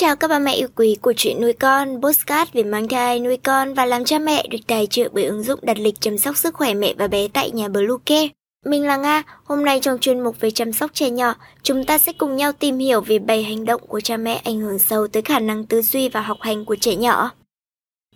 chào các bà mẹ yêu quý của chuyện nuôi con, postcard về mang thai, nuôi con và làm cha mẹ được tài trợ bởi ứng dụng đặt lịch chăm sóc sức khỏe mẹ và bé tại nhà Bluecare. Mình là Nga, hôm nay trong chuyên mục về chăm sóc trẻ nhỏ, chúng ta sẽ cùng nhau tìm hiểu về 7 hành động của cha mẹ ảnh hưởng sâu tới khả năng tư duy và học hành của trẻ nhỏ.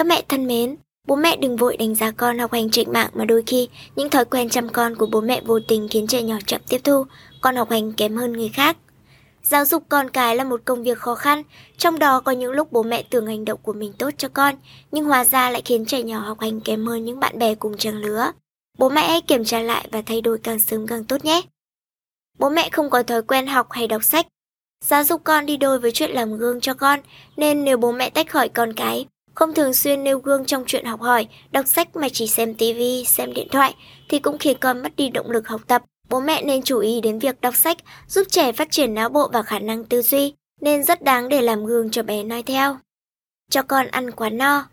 Các mẹ thân mến, bố mẹ đừng vội đánh giá con học hành trên mạng mà đôi khi những thói quen chăm con của bố mẹ vô tình khiến trẻ nhỏ chậm tiếp thu, con học hành kém hơn người khác. Giáo dục con cái là một công việc khó khăn, trong đó có những lúc bố mẹ tưởng hành động của mình tốt cho con, nhưng hóa ra lại khiến trẻ nhỏ học hành kém hơn những bạn bè cùng trang lứa. Bố mẹ hãy kiểm tra lại và thay đổi càng sớm càng tốt nhé. Bố mẹ không có thói quen học hay đọc sách. Giáo dục con đi đôi với chuyện làm gương cho con, nên nếu bố mẹ tách khỏi con cái, không thường xuyên nêu gương trong chuyện học hỏi, đọc sách mà chỉ xem tivi, xem điện thoại, thì cũng khiến con mất đi động lực học tập. Bố mẹ nên chú ý đến việc đọc sách, giúp trẻ phát triển não bộ và khả năng tư duy, nên rất đáng để làm gương cho bé noi theo. Cho con ăn quá no.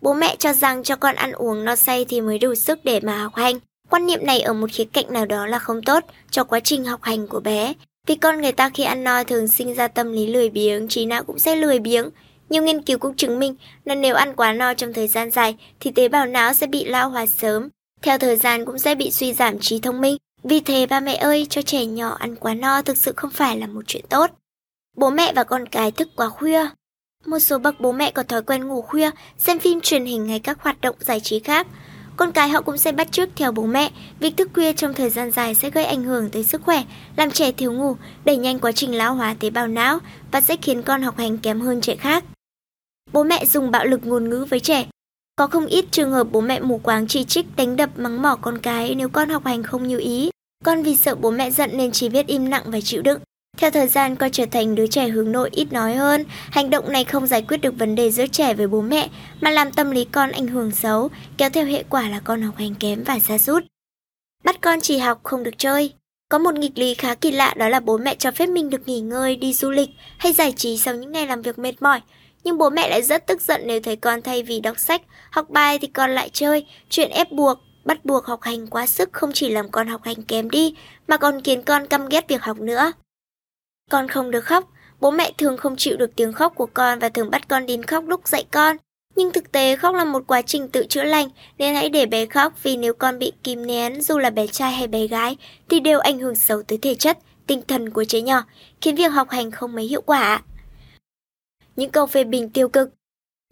Bố mẹ cho rằng cho con ăn uống no say thì mới đủ sức để mà học hành. Quan niệm này ở một khía cạnh nào đó là không tốt cho quá trình học hành của bé. Vì con người ta khi ăn no thường sinh ra tâm lý lười biếng, trí não cũng sẽ lười biếng. Nhiều nghiên cứu cũng chứng minh là nếu ăn quá no trong thời gian dài thì tế bào não sẽ bị lão hóa sớm. Theo thời gian cũng sẽ bị suy giảm trí thông minh. Vì thế ba mẹ ơi, cho trẻ nhỏ ăn quá no thực sự không phải là một chuyện tốt. Bố mẹ và con cái thức quá khuya. Một số bậc bố mẹ có thói quen ngủ khuya, xem phim truyền hình hay các hoạt động giải trí khác. Con cái họ cũng sẽ bắt chước theo bố mẹ, việc thức khuya trong thời gian dài sẽ gây ảnh hưởng tới sức khỏe, làm trẻ thiếu ngủ, đẩy nhanh quá trình lão hóa tế bào não và sẽ khiến con học hành kém hơn trẻ khác. Bố mẹ dùng bạo lực ngôn ngữ với trẻ. Có không ít trường hợp bố mẹ mù quáng chỉ trích đánh đập mắng mỏ con cái nếu con học hành không như ý. Con vì sợ bố mẹ giận nên chỉ biết im lặng và chịu đựng. Theo thời gian, con trở thành đứa trẻ hướng nội ít nói hơn. Hành động này không giải quyết được vấn đề giữa trẻ với bố mẹ, mà làm tâm lý con ảnh hưởng xấu, kéo theo hệ quả là con học hành kém và xa sút Bắt con chỉ học không được chơi. Có một nghịch lý khá kỳ lạ đó là bố mẹ cho phép mình được nghỉ ngơi, đi du lịch hay giải trí sau những ngày làm việc mệt mỏi. Nhưng bố mẹ lại rất tức giận nếu thấy con thay vì đọc sách, học bài thì con lại chơi, chuyện ép buộc, bắt buộc học hành quá sức không chỉ làm con học hành kém đi, mà còn khiến con căm ghét việc học nữa. Con không được khóc, bố mẹ thường không chịu được tiếng khóc của con và thường bắt con đến khóc lúc dạy con. Nhưng thực tế khóc là một quá trình tự chữa lành nên hãy để bé khóc vì nếu con bị kìm nén dù là bé trai hay bé gái thì đều ảnh hưởng xấu tới thể chất, tinh thần của trẻ nhỏ, khiến việc học hành không mấy hiệu quả. Những câu phê bình tiêu cực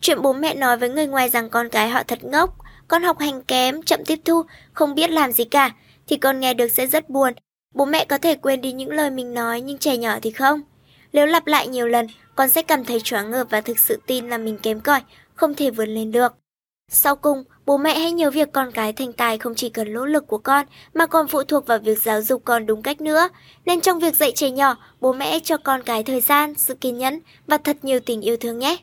Chuyện bố mẹ nói với người ngoài rằng con cái họ thật ngốc, con học hành kém, chậm tiếp thu, không biết làm gì cả, thì con nghe được sẽ rất buồn. Bố mẹ có thể quên đi những lời mình nói nhưng trẻ nhỏ thì không. Nếu lặp lại nhiều lần, con sẽ cảm thấy choáng ngợp và thực sự tin là mình kém cỏi, không thể vươn lên được. Sau cùng, bố mẹ hãy nhớ việc con cái thành tài không chỉ cần nỗ lực của con mà còn phụ thuộc vào việc giáo dục con đúng cách nữa. Nên trong việc dạy trẻ nhỏ, bố mẹ cho con cái thời gian, sự kiên nhẫn và thật nhiều tình yêu thương nhé.